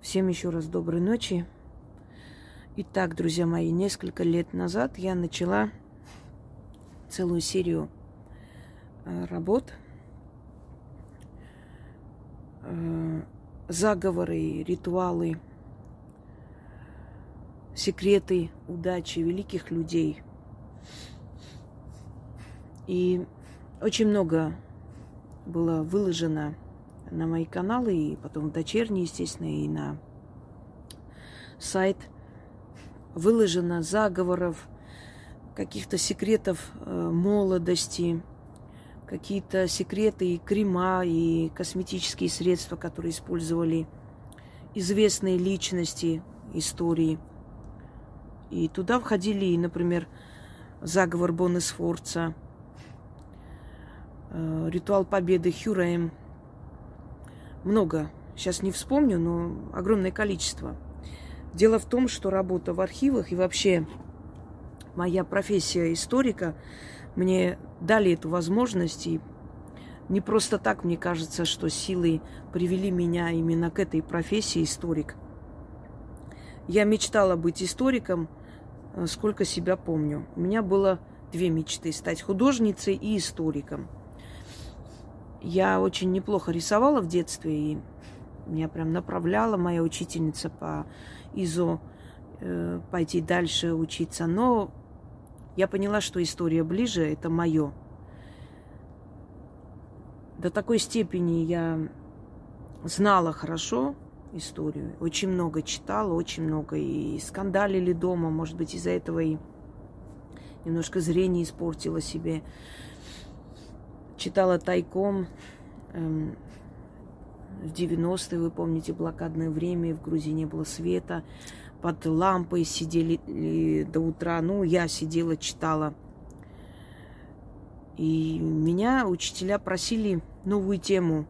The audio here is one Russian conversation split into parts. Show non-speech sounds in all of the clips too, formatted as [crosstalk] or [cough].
Всем еще раз доброй ночи. Итак, друзья мои, несколько лет назад я начала целую серию э, работ, э, заговоры, ритуалы, секреты удачи великих людей. И очень много было выложено на мои каналы, и потом дочерние, естественно, и на сайт. Выложено заговоров, каких-то секретов э, молодости, какие-то секреты и крема, и косметические средства, которые использовали известные личности истории. И туда входили, например, заговор Боннесфорца, э, ритуал победы Хюрем, много, сейчас не вспомню, но огромное количество. Дело в том, что работа в архивах и вообще моя профессия историка мне дали эту возможность. И не просто так, мне кажется, что силы привели меня именно к этой профессии историк. Я мечтала быть историком, э, сколько себя помню. У меня было две мечты – стать художницей и историком – я очень неплохо рисовала в детстве, и меня прям направляла моя учительница по ИЗО э, пойти дальше учиться. Но я поняла, что история ближе, это мое. До такой степени я знала хорошо историю, очень много читала, очень много и скандалили дома, может быть, из-за этого и немножко зрение испортила себе читала тайком. Эм, в 90-е, вы помните, блокадное время, в Грузии не было света. Под лампой сидели до утра. Ну, я сидела, читала. И меня учителя просили новую тему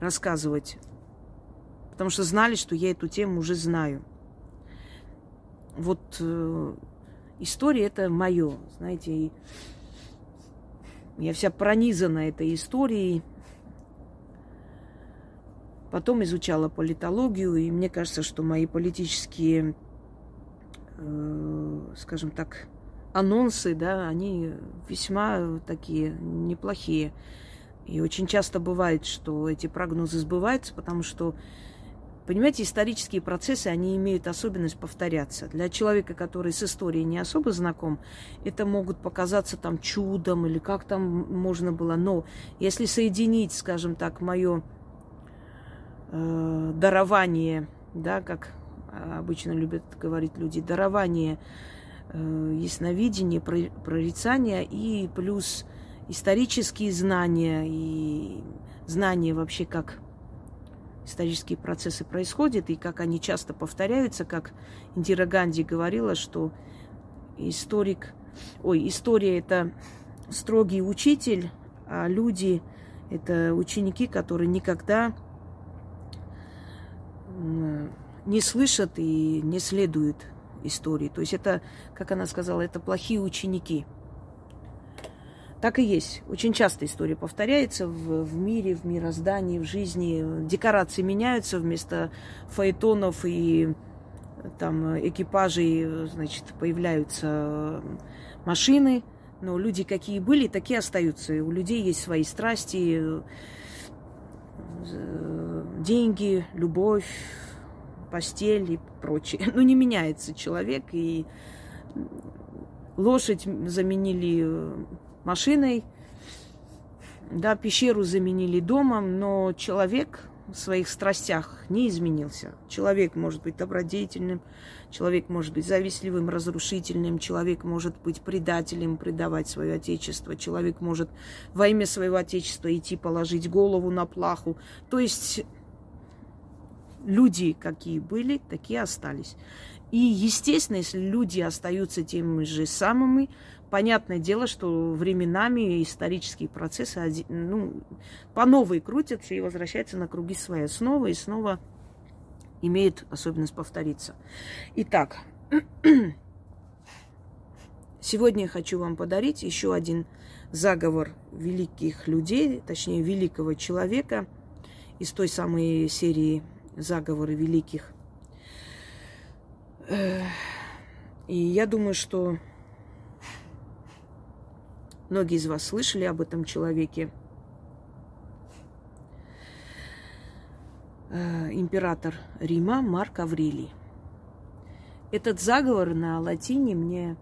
рассказывать. Потому что знали, что я эту тему уже знаю. Вот э, история это мое, знаете, и я вся пронизана этой историей. Потом изучала политологию, и мне кажется, что мои политические, э, скажем так, анонсы, да, они весьма такие неплохие. И очень часто бывает, что эти прогнозы сбываются, потому что Понимаете, исторические процессы, они имеют особенность повторяться. Для человека, который с историей не особо знаком, это могут показаться там чудом или как там можно было. Но если соединить, скажем так, мое э, дарование, да, как обычно любят говорить люди, дарование, э, ясновидение, прорицание и плюс исторические знания и знания вообще как исторические процессы происходят и как они часто повторяются, как Индира Ганди говорила, что историк, ой, история это строгий учитель, а люди это ученики, которые никогда не слышат и не следуют истории. То есть это, как она сказала, это плохие ученики. Так и есть. Очень часто история повторяется в, в мире, в мироздании, в жизни. Декорации меняются вместо фаэтонов и там экипажей, значит, появляются машины. Но люди какие были, такие остаются. у людей есть свои страсти, деньги, любовь, постель и прочее. [laughs] Ну, не меняется человек, и лошадь заменили машиной. Да, пещеру заменили домом, но человек в своих страстях не изменился. Человек может быть добродетельным, человек может быть завистливым, разрушительным, человек может быть предателем, предавать свое отечество, человек может во имя своего отечества идти положить голову на плаху. То есть люди какие были, такие остались. И, естественно, если люди остаются теми же самыми, понятное дело, что временами исторические процессы ну, по новой крутятся и возвращаются на круги свои снова и снова имеют особенность повториться. Итак, [clears throat] сегодня я хочу вам подарить еще один заговор великих людей, точнее великого человека из той самой серии заговоры великих. И я думаю, что многие из вас слышали об этом человеке. Э, император Рима Марк Аврелий. Этот заговор на латине мне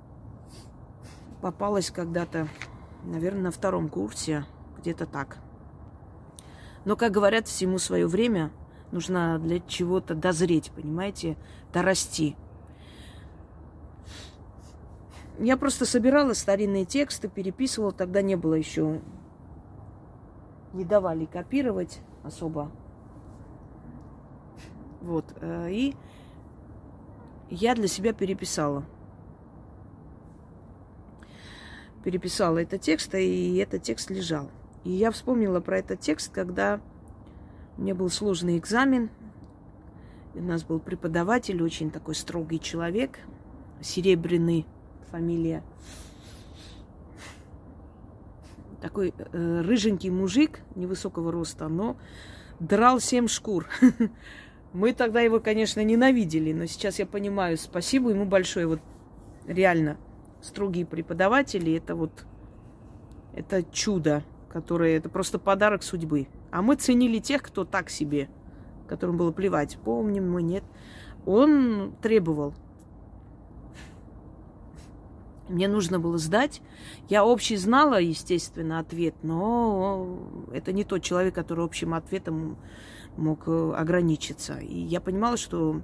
попалось когда-то, наверное, на втором курсе, где-то так. Но, как говорят, всему свое время нужно для чего-то дозреть, понимаете, дорасти. Я просто собирала старинные тексты, переписывала, тогда не было еще, не давали копировать особо. Вот, э, и я для себя переписала. Переписала этот текст, и этот текст лежал. И я вспомнила про этот текст, когда у меня был сложный экзамен. У нас был преподаватель, очень такой строгий человек, серебряный фамилия. Такой э, рыженький мужик невысокого роста, но драл семь шкур. [laughs] Мы тогда его, конечно, ненавидели, но сейчас я понимаю, спасибо ему большое. Вот реально, строгие преподаватели, это вот, это чудо, которое, это просто подарок судьбы. А мы ценили тех, кто так себе, которым было плевать, помним мы, нет. Он требовал. Мне нужно было сдать. Я общий знала, естественно, ответ, но это не тот человек, который общим ответом мог э, ограничиться. И я понимала, что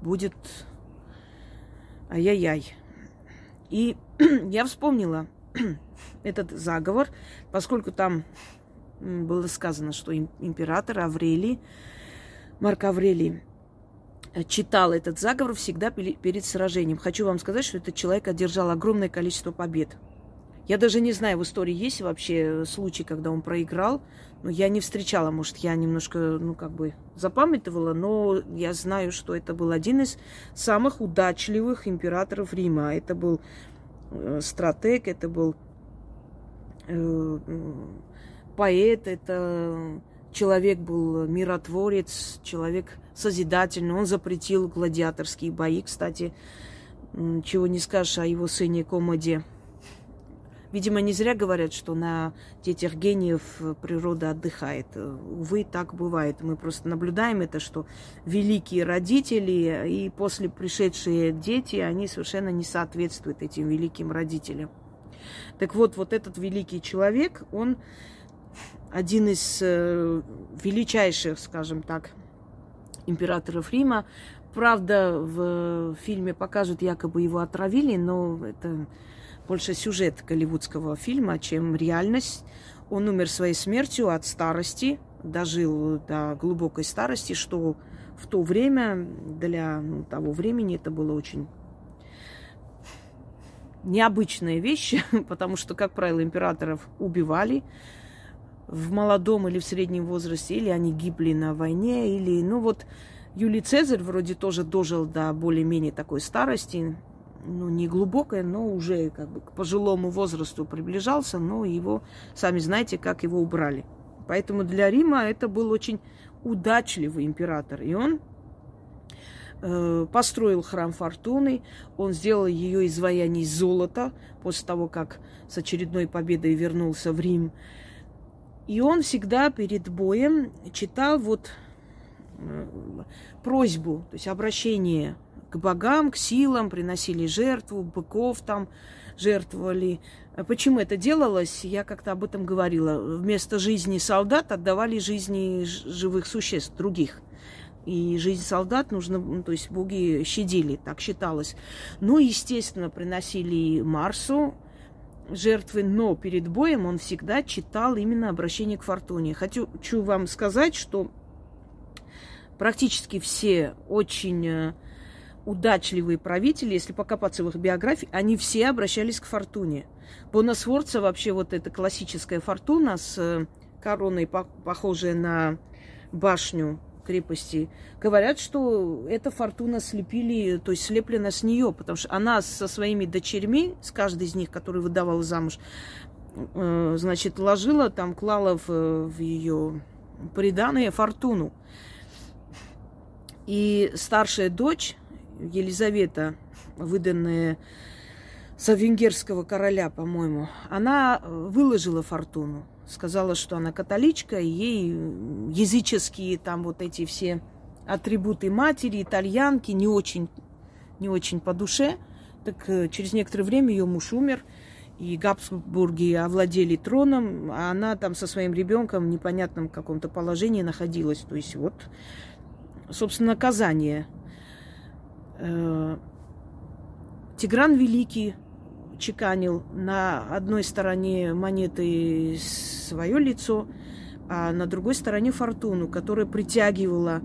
будет ай-яй-яй. И [clears throat] я вспомнила [clears throat] этот заговор, поскольку там было сказано, что император Аврелий, Марк Аврелий, читал этот заговор всегда перед сражением. Хочу вам сказать, что этот человек одержал огромное количество побед. Я даже не знаю, в истории есть вообще случай, когда он проиграл. Но я не встречала, может, я немножко, ну, как бы запамятовала, но я знаю, что это был один из самых удачливых императоров Рима. Это был э, стратег, это был э, поэт, это человек был миротворец, человек созидательный. Он запретил гладиаторские бои, кстати, чего не скажешь о его сыне Комоде. Видимо, не зря говорят, что на детях гениев природа отдыхает. Увы, так бывает. Мы просто наблюдаем это, что великие родители и после пришедшие дети, они совершенно не соответствуют этим великим родителям. Так вот, вот этот великий человек, он один из э, величайших, скажем так, императоров Рима. Правда, в фильме покажут, якобы его отравили, но это больше сюжет голливудского фильма, чем реальность. Он умер своей смертью от старости, дожил до глубокой старости, что в то время, для ну, того времени, это было очень необычная вещь, [laughs] потому что, как правило, императоров убивали в молодом или в среднем возрасте, или они гибли на войне, или, ну вот, Юлий Цезарь вроде тоже дожил до более-менее такой старости, ну, не глубокое, но уже как бы к пожилому возрасту приближался, но его, сами знаете, как его убрали. Поэтому для Рима это был очень удачливый император. И он э, построил храм Фортуны, он сделал ее изваяние из золота после того, как с очередной победой вернулся в Рим. И он всегда перед боем читал вот э, просьбу, то есть обращение к богам, к силам, приносили жертву, быков там жертвовали. А почему это делалось? Я как-то об этом говорила. Вместо жизни солдат отдавали жизни живых существ, других. И жизнь солдат нужно, ну, то есть боги щадили, так считалось. Ну, естественно, приносили Марсу жертвы, но перед боем он всегда читал именно обращение к фортуне. Хочу, вам сказать, что практически все очень э, удачливые правители, если покопаться в их биографии, они все обращались к фортуне. Бонасворца вообще вот эта классическая фортуна с э, короной, похожая на башню крепости, говорят, что эта фортуна слепили, то есть слеплена с нее, потому что она со своими дочерьми, с каждой из них, которую выдавала замуж, э, значит, ложила там, клала в, в ее приданное фортуну. И старшая дочь Елизавета, выданная за венгерского короля, по-моему, она выложила фортуну. Сказала, что она католичка, и ей языческие там вот эти все атрибуты матери, итальянки не очень, не очень по душе. Так э, через некоторое время ее муж умер, и Габсбурги овладели троном, а она там со своим ребенком в непонятном каком-то положении находилась. То есть вот, собственно, наказание. Э, Тигран Великий чеканил на одной стороне монеты свое лицо, а на другой стороне фортуну, которая притягивала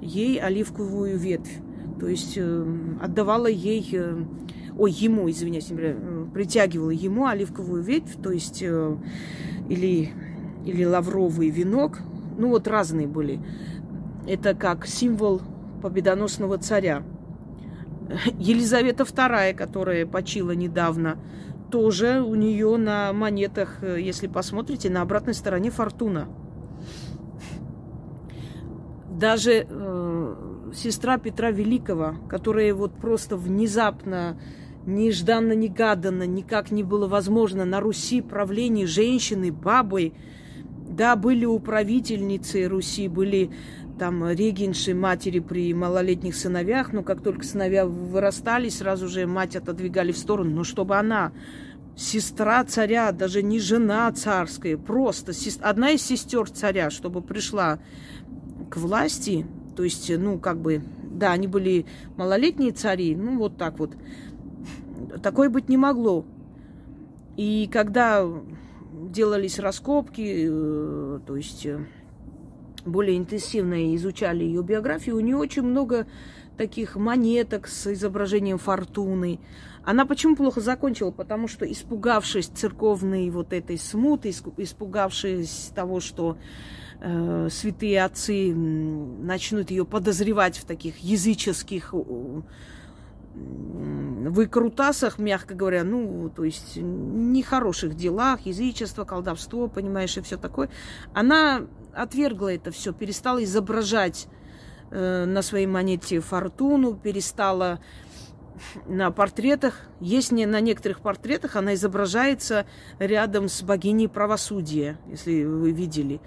ей оливковую ветвь. То есть э, отдавала ей, э, ой, ему, извиняюсь, э, притягивала ему оливковую ветвь, то есть э, или, или лавровый венок. Ну вот разные были. Это как символ победоносного царя. [laughs] Елизавета II, которая почила недавно, тоже у нее на монетах, э, если посмотрите, на обратной стороне фортуна. Даже э, сестра Петра Великого, которая вот просто внезапно, нежданно-негаданно, никак не было возможно на Руси правление женщины, бабой, да, были управительницы Руси, были там регенши матери при малолетних сыновьях, но как только сыновья вырастали, сразу же мать отодвигали в сторону. Но чтобы она, сестра царя, даже не жена царская, просто одна из сестер царя, чтобы пришла к власти, то есть, ну, как бы, да, они были малолетние цари, ну, вот так вот. Такое быть не могло. И когда делались раскопки, э, то есть э, более интенсивно изучали ее биографию, у нее очень много таких монеток с изображением фортуны. Она почему плохо закончила? Потому что, испугавшись церковной вот этой смуты, испугавшись того, что э, святые отцы начнут ее подозревать в таких языческих выкрутасах, мягко говоря, ну, то есть нехороших делах, язычество, колдовство, понимаешь, и все такое, она отвергла это все, перестала изображать э, на своей монете фортуну, перестала на портретах, есть не на некоторых портретах, она изображается рядом с богиней правосудия, если вы видели.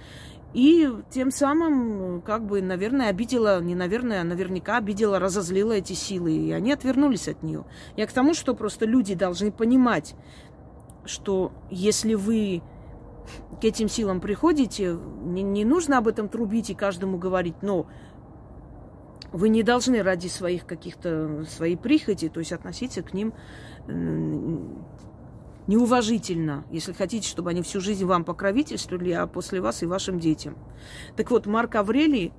И тем самым, как бы, наверное, обидела, не наверное, а наверняка обидела, разозлила эти силы, и они отвернулись от нее. Я к тому, что просто люди должны понимать, что если вы к этим силам приходите, не, не нужно об этом трубить и каждому говорить, но вы не должны ради своих каких-то, своей прихоти, то есть относиться к ним неуважительно, если хотите, чтобы они всю жизнь вам покровительствовали, а после вас и вашим детям. Так вот, Марк Аврелий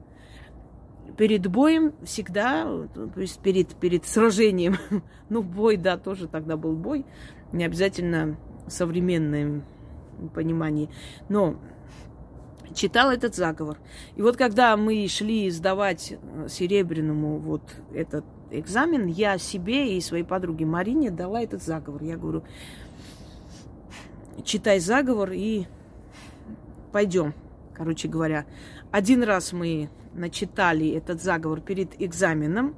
перед боем всегда, то есть перед, перед сражением, [laughs] ну, бой, да, тоже тогда был бой, не обязательно современное понимание, но читал этот заговор. И вот когда мы шли сдавать Серебряному вот этот экзамен, я себе и своей подруге Марине дала этот заговор. Я говорю, читай заговор и пойдем. Короче говоря, один раз мы начитали этот заговор перед экзаменом.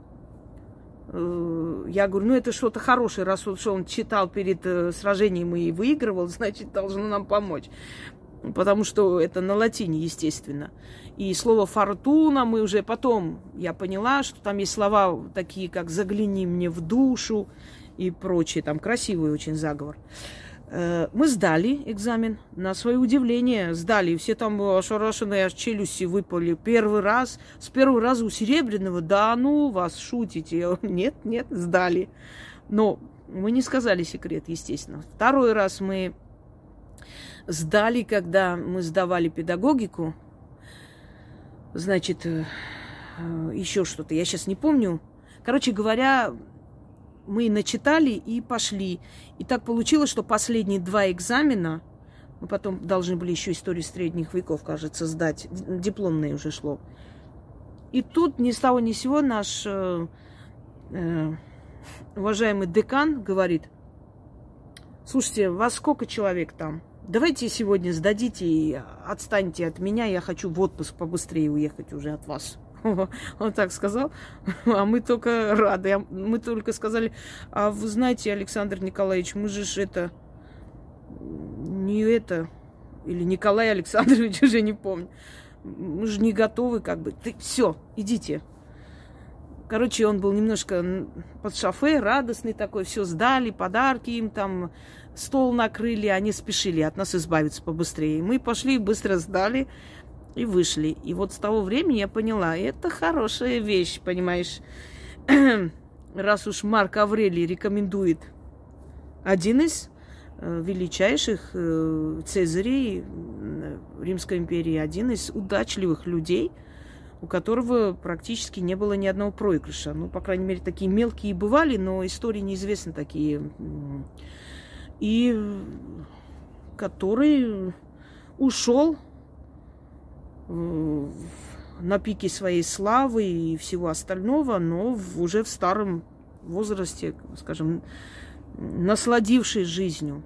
Э, я говорю, ну это что-то хорошее, раз он, что он читал перед э, сражением и выигрывал, [laughs] значит, должно нам помочь. Потому что это на латине, естественно. И слово «фортуна» мы уже потом, я поняла, что там есть слова такие, как «загляни мне в душу» и прочие. Там красивый очень заговор. Э, мы сдали экзамен, на свое удивление сдали. Все там ошарашенные аж челюсти выпали. Первый раз, с первого раза у Серебряного, да ну вас шутите. Нет, нет, сдали. Но мы не сказали секрет, естественно. Второй раз мы сдали, когда мы сдавали педагогику. Значит, э, еще что-то, я сейчас не помню. Короче говоря, мы начитали и пошли. И так получилось, что последние два экзамена, мы потом должны были еще историю средних веков, кажется, сдать, дипломное уже шло. И тут ни с того ни с сего наш э, э, уважаемый декан говорит, слушайте, вас сколько человек там? Давайте сегодня сдадите и отстаньте от меня, я хочу в отпуск побыстрее уехать уже от вас. [laughs] Он так сказал, [laughs] а мы только рады. Мы только сказали, а вы знаете, Александр Николаевич, мы же это, не это, или Николай Александрович, [laughs] уже не помню. Мы же не готовы, как бы. Ты все, идите. Короче, он был немножко под шофе, радостный такой, все сдали, подарки им там, стол накрыли, они спешили от нас избавиться побыстрее. Мы пошли, быстро сдали и вышли. И вот с того времени я поняла, это хорошая вещь, понимаешь. [clears throat] Раз уж Марк Аврелий рекомендует один из э, величайших э, цезарей Римской империи, один из удачливых людей, у которого практически не было ни одного проигрыша. Ну, по крайней мере, такие мелкие бывали, но истории неизвестны такие. И который ушел на пике своей славы и всего остального, но уже в старом возрасте, скажем, насладившись жизнью.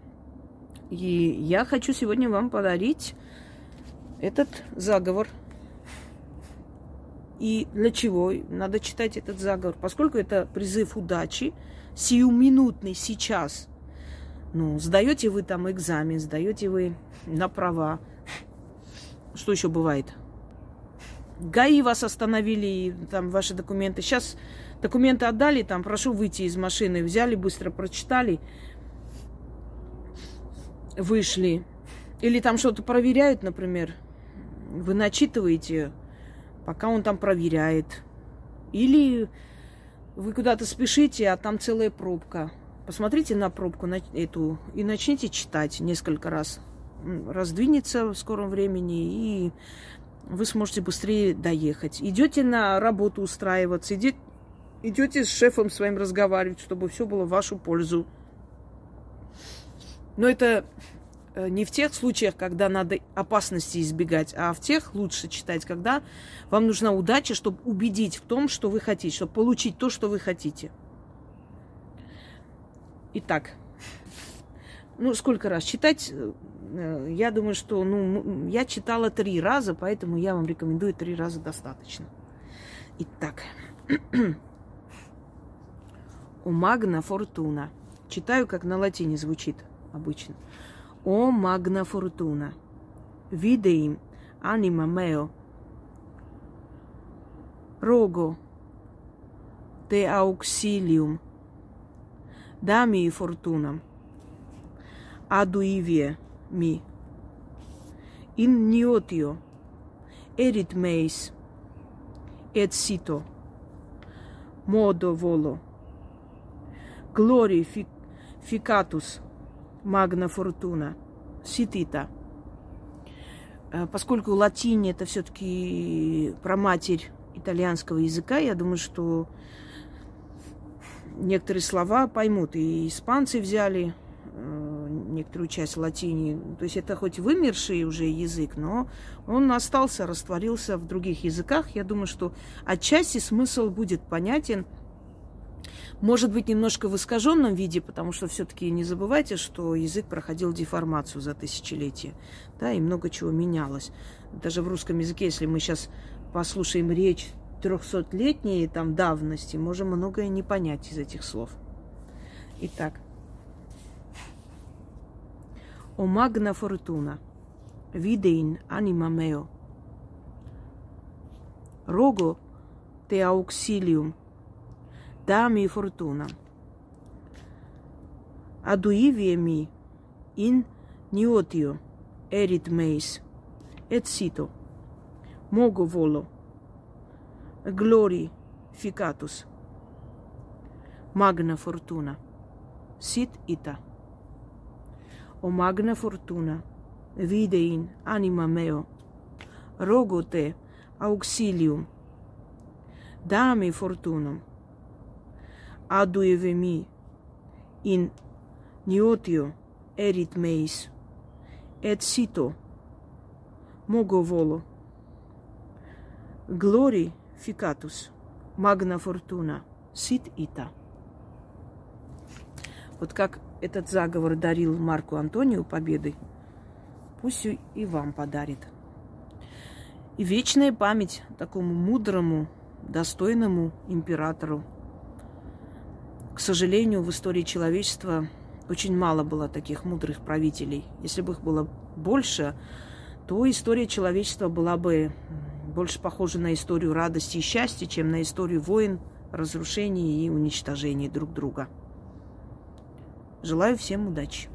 И я хочу сегодня вам подарить этот заговор. И для чего надо читать этот заговор? Поскольку это призыв удачи, сиюминутный сейчас. Ну, сдаете вы там экзамен, сдаете вы на права, что еще бывает? ГАИ вас остановили, там ваши документы. Сейчас документы отдали, там прошу выйти из машины. Взяли, быстро прочитали, вышли. Или там что-то проверяют, например. Вы начитываете, пока он там проверяет. Или вы куда-то спешите, а там целая пробка. Посмотрите на пробку на эту и начните читать несколько раз раздвинется в скором времени, и вы сможете быстрее доехать. Идете на работу устраиваться, идете, с шефом своим разговаривать, чтобы все было в вашу пользу. Но это э, не в тех случаях, когда надо опасности избегать, а в тех лучше читать, когда вам нужна удача, чтобы убедить в том, что вы хотите, чтобы получить то, что вы хотите. Итак, ну, сколько раз читать? Э, я думаю, что, ну, я читала три раза, поэтому я вам рекомендую три раза достаточно. Итак, [clears throat] О магна фортуна. Читаю, как на латине звучит обычно. О магна фортуна. Видеим анима мео. Рого de auxilium. Dami fortunam aduivie mi. In niotio, erit meis, et sito, modo volo, glorificatus magna fortuna, ситита. Э, поскольку латинь это все-таки про матерь итальянского языка, я думаю, что некоторые слова поймут. И испанцы взяли Э, некоторую часть латини. То есть это хоть вымерший уже язык, но он остался, растворился в других языках. Я думаю, что отчасти смысл будет понятен. Может быть, немножко в искаженном виде, потому что все-таки не забывайте, что язык проходил деформацию за тысячелетия, да, и много чего менялось. Даже в русском языке, если мы сейчас послушаем речь трехсотлетней там давности, можем многое не понять из этих слов. Итак, O magna fortuna, vide in anima meo. Rogo te auxilium, dami fortuna. Aduivie mi in niotio erit meis, et sito, mogo volo, glori ficatus, magna fortuna, sit ita o magna fortuna, videin anima meo, rogo te auxilium, dami fortunum, adueve mi in niotio erit meis, et sito mogo volo, glori ficatus, magna fortuna, sit ita. Вот как этот заговор дарил Марку Антонию победой, пусть и вам подарит. И вечная память такому мудрому, достойному императору. К сожалению, в истории человечества очень мало было таких мудрых правителей. Если бы их было больше, то история человечества была бы больше похожа на историю радости и счастья, чем на историю войн, разрушений и уничтожений друг друга. Желаю всем удачи.